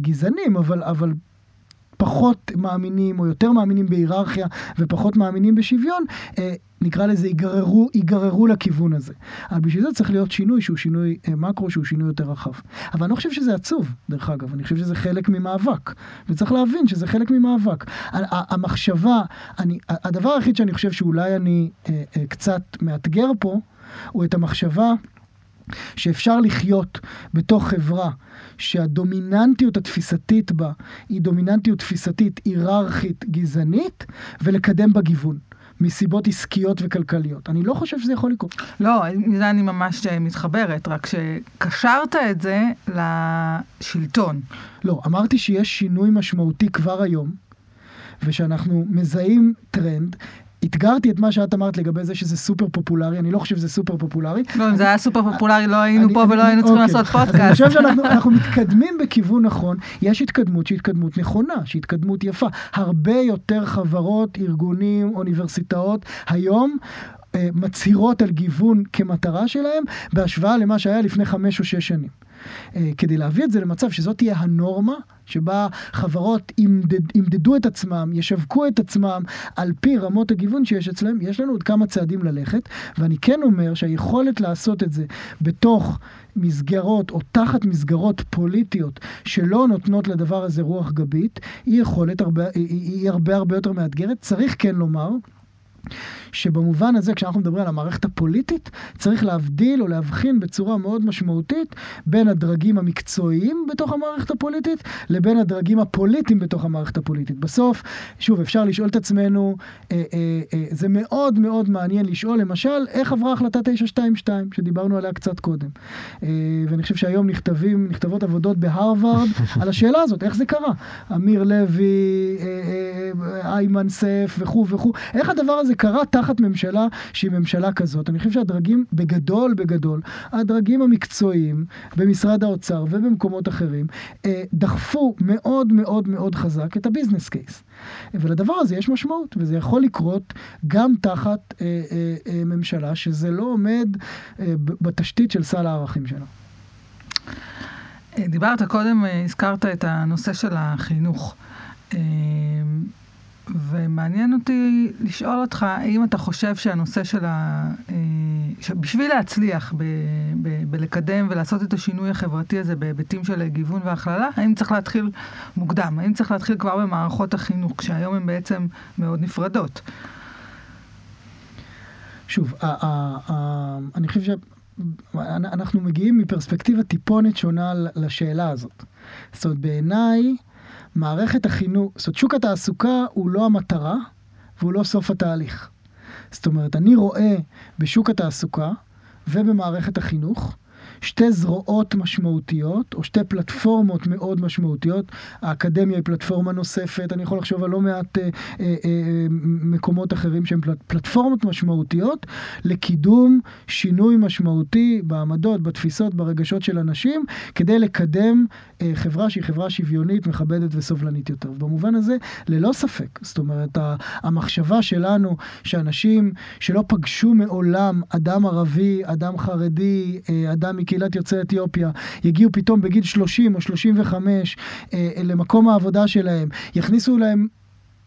גזענים, אבל, אבל פחות מאמינים או יותר מאמינים בהיררכיה ופחות מאמינים בשוויון, נקרא לזה, ייגררו, ייגררו לכיוון הזה. אבל בשביל זה צריך להיות שינוי שהוא שינוי מקרו, שהוא שינוי יותר רחב. אבל אני לא חושב שזה עצוב, דרך אגב, אני חושב שזה חלק ממאבק. וצריך להבין שזה חלק ממאבק. המחשבה, אני, הדבר היחיד שאני חושב שאולי אני אה, אה, קצת מאתגר פה, הוא את המחשבה שאפשר לחיות בתוך חברה שהדומיננטיות התפיסתית בה היא דומיננטיות תפיסתית היררכית גזענית ולקדם בה גיוון. מסיבות עסקיות וכלכליות. אני לא חושב שזה יכול לקרות. לא, זה אני ממש אה, מתחברת, רק שקשרת את זה לשלטון. לא, אמרתי שיש שינוי משמעותי כבר היום, ושאנחנו מזהים טרנד. אתגרתי את מה שאת אמרת לגבי זה שזה סופר פופולרי, אני לא חושב שזה סופר פופולרי. לא, אם זה היה סופר פופולרי לא היינו פה ולא היינו צריכים אוקיי. לעשות פודקאסט. אני חושב שאנחנו מתקדמים בכיוון נכון, יש התקדמות שהיא התקדמות נכונה, שהיא התקדמות יפה. הרבה יותר חברות, ארגונים, אוניברסיטאות, היום מצהירות על גיוון כמטרה שלהם, בהשוואה למה שהיה לפני חמש או שש שנים. אה, כדי להביא את זה למצב שזאת תהיה הנורמה, שבה חברות ימדד, ימדדו את עצמם, ישווקו את עצמם על פי רמות הגיוון שיש אצלם, יש לנו עוד כמה צעדים ללכת, ואני כן אומר שהיכולת לעשות את זה בתוך מסגרות או תחת מסגרות פוליטיות שלא נותנות לדבר הזה רוח גבית, היא יכולת הרבה, היא, היא הרבה הרבה יותר מאתגרת. צריך כן לומר, שבמובן הזה, כשאנחנו מדברים על המערכת הפוליטית, צריך להבדיל או להבחין בצורה מאוד משמעותית בין הדרגים המקצועיים בתוך המערכת הפוליטית לבין הדרגים הפוליטיים בתוך המערכת הפוליטית. בסוף, שוב, אפשר לשאול את עצמנו, אה, אה, אה, זה מאוד מאוד מעניין לשאול, למשל, איך עברה החלטה 922, שדיברנו עליה קצת קודם. אה, ואני חושב שהיום נכתבים, נכתבות עבודות בהרווארד על השאלה הזאת, איך זה קרה. אמיר לוי, אה, אה, איימן סף וכו' וכו', איך הדבר הזה קרה תחת ממשלה שהיא ממשלה כזאת. אני חושב שהדרגים, בגדול, בגדול, הדרגים המקצועיים במשרד האוצר ובמקומות אחרים, אה, דחפו מאוד מאוד מאוד חזק את הביזנס קייס. ולדבר הזה יש משמעות, וזה יכול לקרות גם תחת אה, אה, אה, ממשלה שזה לא עומד אה, בתשתית של סל הערכים שלה. אה, דיברת קודם, אה, הזכרת את הנושא של החינוך. ומעניין אותי לשאול אותך, האם אתה חושב שהנושא של ה... אה, בשביל להצליח ב... ב... בלקדם ולעשות את השינוי החברתי הזה בהיבטים של גיוון והכללה, האם צריך להתחיל מוקדם? האם צריך להתחיל כבר במערכות החינוך, כשהיום הן בעצם מאוד נפרדות? שוב, אני חושב שאנחנו מגיעים מפרספקטיבה טיפונת שונה לשאלה הזאת. זאת אומרת, בעיניי... מערכת החינוך, זאת אומרת, שוק התעסוקה הוא לא המטרה והוא לא סוף התהליך. זאת אומרת, אני רואה בשוק התעסוקה ובמערכת החינוך שתי זרועות משמעותיות, או שתי פלטפורמות מאוד משמעותיות. האקדמיה היא פלטפורמה נוספת, אני יכול לחשוב על לא מעט אה, אה, אה, מקומות אחרים שהן פלט, פלטפורמות משמעותיות לקידום שינוי משמעותי בעמדות, בתפיסות, ברגשות של אנשים, כדי לקדם אה, חברה שהיא חברה שוויונית, מכבדת וסובלנית יותר. במובן הזה, ללא ספק, זאת אומרת, המחשבה שלנו שאנשים שלא פגשו מעולם אדם ערבי, אדם חרדי, אה, אדם מקהילת יוצאי אתיופיה, יגיעו פתאום בגיל 30 או 35 אה, למקום העבודה שלהם, יכניסו להם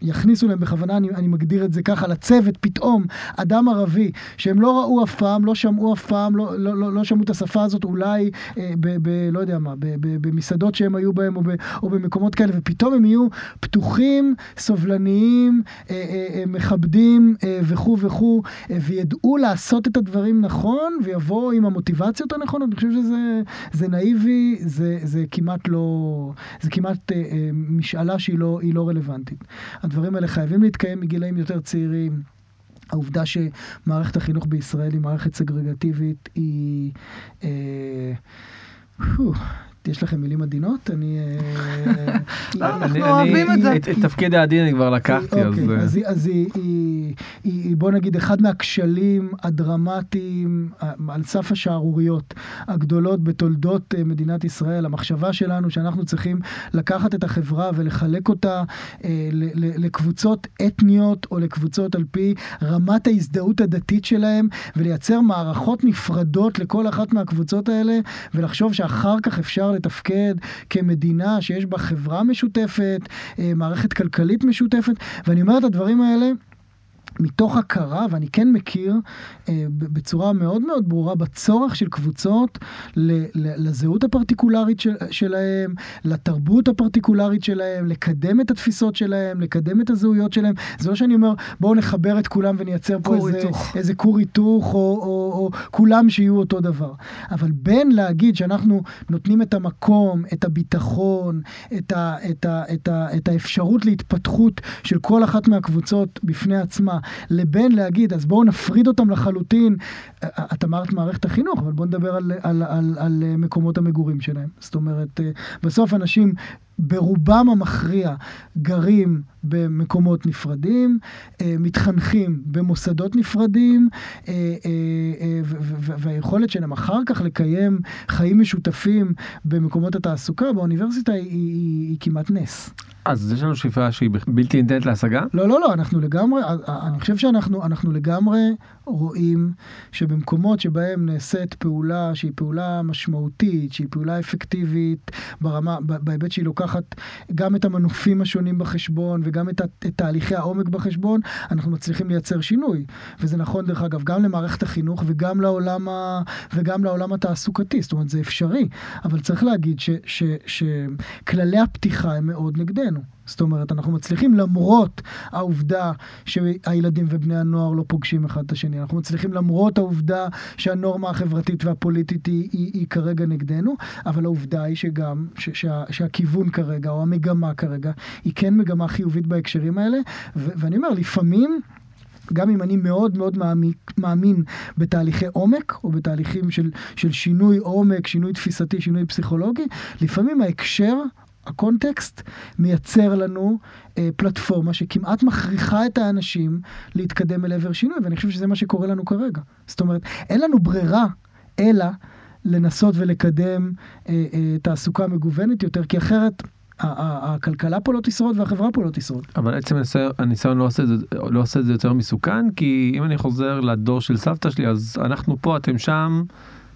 יכניסו להם בכוונה, אני, אני מגדיר את זה ככה, לצוות פתאום אדם ערבי שהם לא ראו אף פעם, לא שמעו אף פעם, לא, לא, לא, לא שמעו את השפה הזאת אולי אה, ב, ב, לא יודע מה, ב, ב, במסעדות שהם היו בהם או, ב, או במקומות כאלה, ופתאום הם יהיו פתוחים, סובלניים, אה, אה, אה, מכבדים אה, וכו' וכו', אה, וידעו לעשות את הדברים נכון, ויבואו עם המוטיבציות הנכונות. אני חושב שזה נאיבי, זה, זה כמעט לא, זה כמעט אה, אה, משאלה שהיא לא, לא רלוונטית. הדברים האלה חייבים להתקיים מגילאים יותר צעירים. העובדה שמערכת החינוך בישראל היא מערכת סגרגטיבית היא... אה, יש לכם מילים עדינות? אני... אה, [LAUGHS] אנחנו אוהבים את זה. את תפקיד העדין אני כבר לקחתי, אז... אוקיי, אז היא, בוא נגיד, אחד מהכשלים הדרמטיים על סף השערוריות הגדולות בתולדות אה, מדינת ישראל. המחשבה שלנו שאנחנו צריכים לקחת את החברה ולחלק אותה אה, לקבוצות אתניות או לקבוצות על פי רמת ההזדהות הדתית שלהם, ולייצר מערכות נפרדות לכל אחת מהקבוצות האלה, ולחשוב שאחר כך אפשר לתפקד כמדינה שיש בה חברה משותפת, אה, מערכת כלכלית משותפת, ואני אומר את הדברים האלה מתוך הכרה, ואני כן מכיר אה, בצורה מאוד מאוד ברורה בצורך של קבוצות ל, ל, לזהות הפרטיקולרית של, שלהם, לתרבות הפרטיקולרית שלהם, לקדם את התפיסות שלהם, לקדם את הזהויות שלהם. זה לא שאני אומר, בואו נחבר את כולם ונייצר פה איזה, איזה כור היתוך, או, או, או, או כולם שיהיו אותו דבר. אבל בין להגיד שאנחנו נותנים את המקום, את הביטחון, את, ה, את, ה, את, ה, את האפשרות להתפתחות של כל אחת מהקבוצות בפני עצמה, לבין להגיד, אז בואו נפריד אותם לחלוטין. את אמרת מערכת החינוך, אבל בואו נדבר על, על, על, על מקומות המגורים שלהם. זאת אומרת, בסוף אנשים ברובם המכריע גרים במקומות נפרדים, מתחנכים במוסדות נפרדים, והיכולת שלהם אחר כך לקיים חיים משותפים במקומות התעסוקה באוניברסיטה היא, היא, היא כמעט נס. אז יש לנו שאיפה שהיא בלתי ניתנת להשגה? לא, לא, לא, אנחנו לגמרי, אני חושב שאנחנו לגמרי רואים שבמקומות שבהם נעשית פעולה שהיא פעולה משמעותית, שהיא פעולה אפקטיבית ברמה, בהיבט שהיא לוקחת גם את המנופים השונים בחשבון וגם את, את תהליכי העומק בחשבון, אנחנו מצליחים לייצר שינוי. וזה נכון דרך אגב גם למערכת החינוך וגם לעולם, ה, וגם לעולם התעסוקתי, זאת אומרת זה אפשרי, אבל צריך להגיד שכללי הפתיחה הם מאוד נגדנו. זאת אומרת, אנחנו מצליחים למרות העובדה שהילדים ובני הנוער לא פוגשים אחד את השני. אנחנו מצליחים למרות העובדה שהנורמה החברתית והפוליטית היא, היא, היא כרגע נגדנו, אבל העובדה היא שגם, ש, שה, שהכיוון כרגע, או המגמה כרגע, היא כן מגמה חיובית בהקשרים האלה. ו, ואני אומר, לפעמים... גם אם אני מאוד מאוד מעמיק, מאמין בתהליכי עומק, או בתהליכים של, של שינוי עומק, שינוי תפיסתי, שינוי פסיכולוגי, לפעמים ההקשר הקונטקסט מייצר לנו אה, פלטפורמה שכמעט מכריחה את האנשים להתקדם אל עבר שינוי, ואני חושב שזה מה שקורה לנו כרגע. זאת אומרת, אין לנו ברירה אלא לנסות ולקדם אה, אה, תעסוקה מגוונת יותר, כי אחרת... הכלכלה פה לא תשרוד והחברה פה לא תשרוד. אבל עצם הניסיון לא עושה, זה, לא עושה את זה יותר מסוכן, כי אם אני חוזר לדור של סבתא שלי, אז אנחנו פה, אתם שם,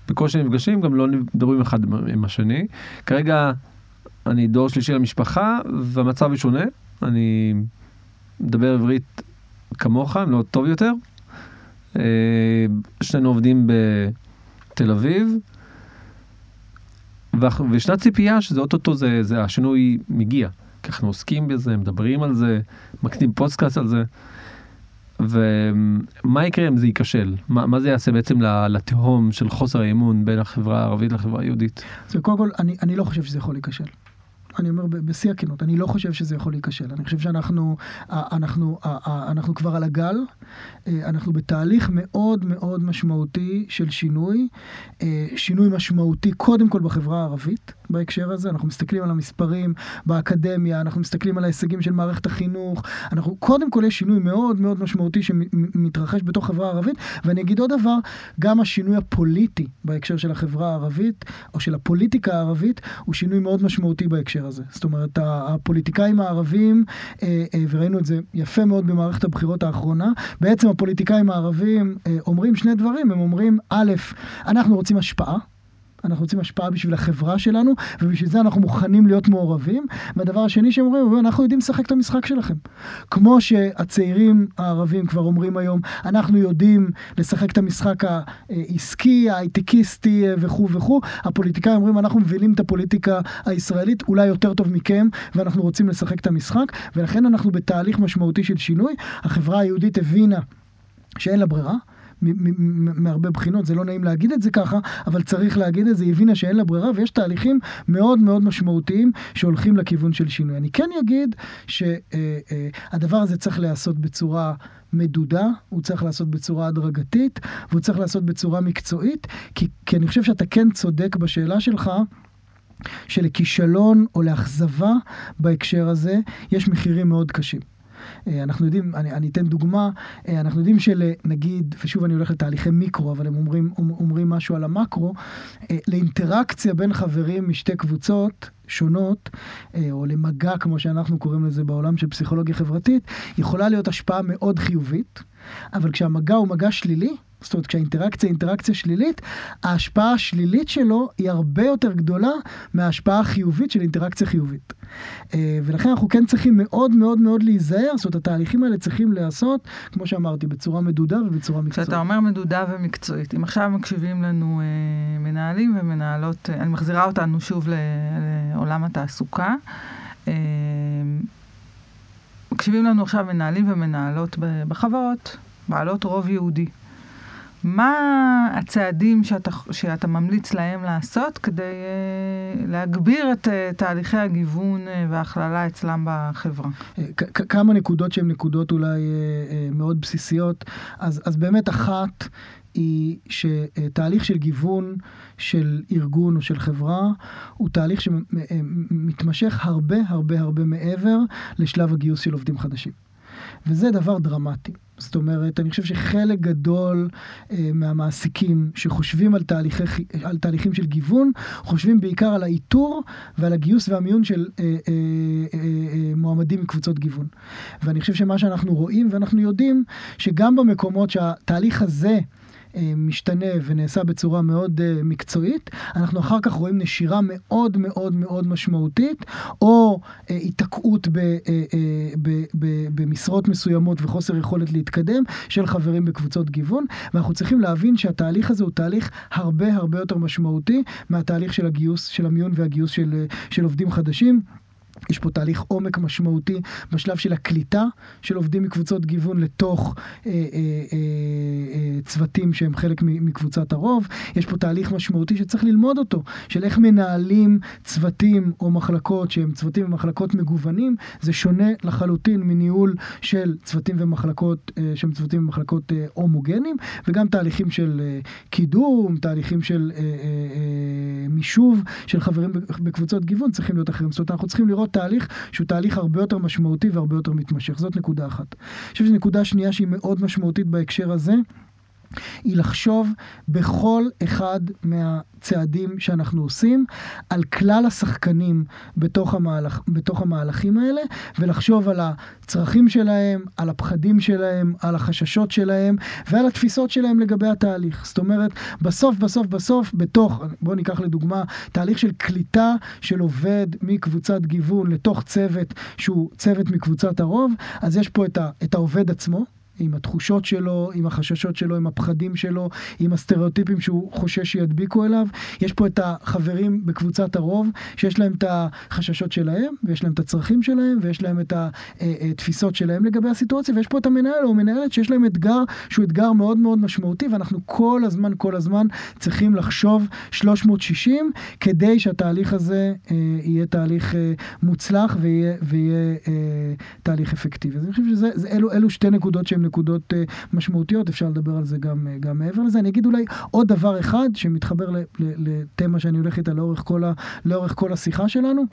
בקושי נפגשים, גם לא מדברים אחד עם השני. כרגע אני דור שלישי למשפחה, והמצב הוא שונה. אני מדבר עברית כמוך, אם לא טוב יותר. אה, שנינו עובדים בתל אביב, וישנה ציפייה שזה אוטוטו זה, זה השינוי מגיע. כי אנחנו עוסקים בזה, מדברים על זה, מקליטים פודקאסט על זה. ומה יקרה אם זה ייכשל? מה, מה זה יעשה בעצם לתהום של חוסר האמון בין החברה הערבית לחברה היהודית? אז קודם כל, אני, אני לא חושב שזה יכול להיכשל. אני אומר בשיא הכנות, אני לא חושב שזה יכול להיכשל. אני חושב שאנחנו אנחנו, אנחנו כבר על הגל, אה, אנחנו בתהליך מאוד מאוד משמעותי של שינוי, אה, שינוי משמעותי קודם כל בחברה הערבית בהקשר הזה, אנחנו מסתכלים על המספרים באקדמיה, אנחנו מסתכלים על ההישגים של מערכת החינוך, אנחנו, קודם כל יש שינוי מאוד מאוד משמעותי שמתרחש בתוך החברה הערבית, ואני אגיד עוד דבר, גם השינוי הפוליטי בהקשר של החברה הערבית, או של הפוליטיקה הערבית, הוא שינוי מאוד משמעותי בהקשר הזה. זאת אומרת, הפוליטיקאים הערבים, אה, אה, וראינו את זה יפה מאוד במערכת הבחירות האחרונה, בעצם הפוליטיקאים הערבים אה, אומרים שני דברים, הם אומרים, א', אנחנו רוצים השפעה. אנחנו רוצים השפעה בשביל החברה שלנו, ובשביל זה אנחנו מוכנים להיות מעורבים. והדבר השני שהם אומרים, אנחנו יודעים לשחק את המשחק שלכם. כמו שהצעירים הערבים כבר אומרים היום, אנחנו יודעים לשחק את המשחק העסקי, ההייטקיסטי וכו' וכו', הפוליטיקאים אומרים, אנחנו מבינים את הפוליטיקה הישראלית אולי יותר טוב מכם, ואנחנו רוצים לשחק את המשחק, ולכן אנחנו בתהליך משמעותי של שינוי. החברה היהודית הבינה שאין לה ברירה. מהרבה בחינות, זה לא נעים להגיד את זה ככה, אבל צריך להגיד את זה, היא הבינה שאין לה ברירה ויש תהליכים מאוד מאוד משמעותיים שהולכים לכיוון של שינוי. אני כן אגיד שהדבר הזה צריך להיעשות בצורה מדודה, הוא צריך לעשות בצורה הדרגתית והוא צריך לעשות בצורה מקצועית, כי, כי אני חושב שאתה כן צודק בשאלה שלך. שלכישלון או לאכזבה בהקשר הזה יש מחירים מאוד קשים. אה, אנחנו יודעים, אני, אני אתן דוגמה, אה, אנחנו יודעים שלנגיד, ושוב אני הולך לתהליכי מיקרו, אבל הם אומרים, אומרים משהו על המקרו, אה, לאינטראקציה בין חברים משתי קבוצות שונות, או למגע, כמו שאנחנו קוראים לזה בעולם של פסיכולוגיה חברתית, יכולה להיות השפעה מאוד חיובית, אבל כשהמגע הוא מגע שלילי, זאת אומרת, כשהאינטראקציה היא אינטראקציה שלילית, ההשפעה השלילית שלו היא הרבה יותר גדולה מההשפעה החיובית של אינטראקציה חיובית. אה, ולכן אנחנו כן צריכים מאוד מאוד מאוד להיזהר, זאת אומרת, התהליכים האלה צריכים להיעשות, כמו שאמרתי, בצורה מדודה ובצורה מקצועית. כשאתה אומר מדודה ומקצועית, אם עכשיו מקשיבים לנו אה, מנהלים ומנהלות, אה, אני מחזירה אותנו שוב לעולם התעסוקה. אה, מקשיבים לנו עכשיו מנהלים ומנהלות בחברות, בעלות רוב יהודי. מה הצעדים שאתה, שאתה ממליץ להם לעשות כדי uh, להגביר את uh, תהליכי הגיוון uh, וההכללה אצלם בחברה? כמה נקודות שהן נקודות אולי uh, uh, מאוד בסיסיות. אז, אז באמת אחת היא שתהליך של גיוון של ארגון או של חברה הוא תהליך שמתמשך הרבה הרבה הרבה מעבר לשלב הגיוס של עובדים חדשים. וזה דבר דרמטי. זאת אומרת, אני חושב שחלק גדול אה, מהמעסיקים שחושבים על, תהליכי, על תהליכים של גיוון, חושבים בעיקר על האיתור ועל הגיוס והמיון של אה, אה, אה, אה, מועמדים מקבוצות גיוון. ואני חושב שמה שאנחנו רואים, ואנחנו יודעים שגם במקומות שהתהליך הזה, אה, משתנה ונעשה בצורה מאוד אה, מקצועית, אנחנו אחר כך רואים נשירה מאוד מאוד מאוד משמעותית, או אה, היתקעות במשרות מסוימות וחוסר יכולת להתקדם של חברים בקבוצות גיוון, ואנחנו צריכים להבין שהתהליך הזה הוא תהליך הרבה הרבה יותר משמעותי מהתהליך של הגיוס, של המיון והגיוס של, של עובדים חדשים. יש פה תהליך עומק משמעותי בשלב של הקליטה של עובדים מקבוצות גיוון לתוך אה, אה, אה, אה, צוותים שהם חלק מקבוצת הרוב. יש פה תהליך משמעותי שצריך ללמוד אותו, של איך מנהלים צוותים או מחלקות שהם צוותים ומחלקות מגוונים. זה שונה לחלוטין מניהול של צוותים ומחלקות אה, שהם צוותים ומחלקות אה, הומוגנים, וגם תהליכים של אה, קידום, תהליכים של אה, אה, אה, מישוב של חברים בקבוצות גיוון צריכים להיות אחרים. זאת אומרת, אנחנו צריכים לראות תהליך שהוא תהליך הרבה יותר משמעותי והרבה יותר מתמשך. זאת נקודה אחת. אני חושב שנקודה שנייה שהיא מאוד משמעותית בהקשר הזה, היא לחשוב בכל אחד מהצעדים שאנחנו עושים על כלל השחקנים בתוך, המהלך, בתוך המהלכים האלה ולחשוב על הצרכים שלהם, על הפחדים שלהם, על החששות שלהם ועל התפיסות שלהם לגבי התהליך. זאת אומרת, בסוף בסוף בסוף בתוך, בואו ניקח לדוגמה, תהליך של קליטה של עובד מקבוצת גיוון לתוך צוות שהוא צוות מקבוצת הרוב, אז יש פה את, ה, את העובד עצמו. עם התחושות שלו, עם החששות שלו, עם הפחדים שלו, עם הסטריאוטיפים שהוא חושש שידביקו אליו. יש פה את החברים בקבוצת הרוב, שיש להם את החששות שלהם, ויש להם את הצרכים שלהם, ויש להם את התפיסות שלהם לגבי הסיטואציה, ויש פה את המנהל או מנהלת שיש להם אתגר שהוא אתגר מאוד מאוד משמעותי, ואנחנו כל הזמן, כל הזמן צריכים לחשוב 360 כדי שהתהליך הזה אה, יהיה תהליך אה, מוצלח ויהיה, ויהיה אה, תהליך אפקטיבי. אז אני חושב שאלו שתי נקודות שהן נקודות uh, משמעותיות, אפשר לדבר על זה גם, uh, גם מעבר לזה. אני אגיד אולי עוד דבר אחד שמתחבר לתמה שאני הולך איתה לאורך כל, ה, לאורך כל השיחה שלנו.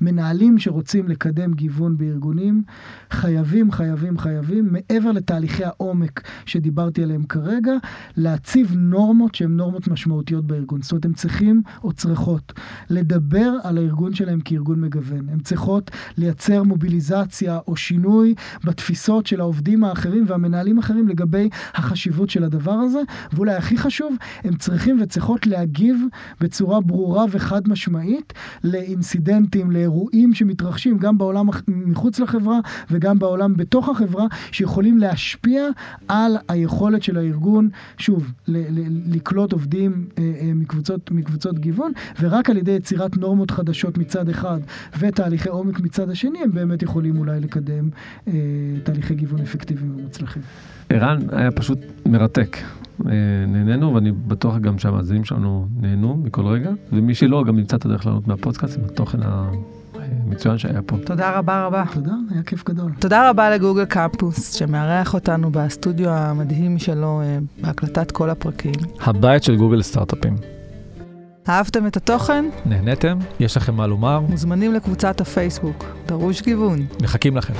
מנהלים שרוצים לקדם גיוון בארגונים חייבים, חייבים, חייבים, מעבר לתהליכי העומק שדיברתי עליהם כרגע, להציב נורמות שהן נורמות משמעותיות בארגון. זאת אומרת, הם צריכים או צריכות לדבר על הארגון שלהם כארגון מגוון. הם צריכות לייצר מוביליזציה או שינוי בתפיסות של העובדים האחרים והמנהלים האחרים לגבי החשיבות של הדבר הזה, ואולי הכי חשוב, הם צריכים וצריכות להגיב בצורה ברורה וחד משמעית לאינסידנטים, לאירועים שמתרחשים גם בעולם מחוץ לחברה וגם בעולם בתוך החברה, שיכולים להשפיע על היכולת של הארגון, שוב, לקלוט עובדים אה, אה, מקבוצות, מקבוצות גיוון, ורק על ידי יצירת נורמות חדשות מצד אחד ותהליכי עומק מצד השני, הם באמת יכולים אולי לקדם אה, תהליכי גיוון אפקטיביים ומוצלחים. ערן, היה פשוט מרתק. אה, נהנינו, ואני בטוח גם שהמאזינים שלנו נהנו מכל רגע, ומי שלא גם נמצא את הדרך לענות מהפודקאסט עם התוכן המצוין שהיה פה. תודה רבה רבה. תודה, היה כיף גדול. תודה רבה לגוגל קמפוס, שמארח אותנו בסטודיו המדהים שלו אה, בהקלטת כל הפרקים. הבית של גוגל סטארט-אפים. אהבתם את התוכן? נהניתם? יש לכם מה לומר? מוזמנים לקבוצת הפייסבוק, דרוש גיוון. מחכים לכם.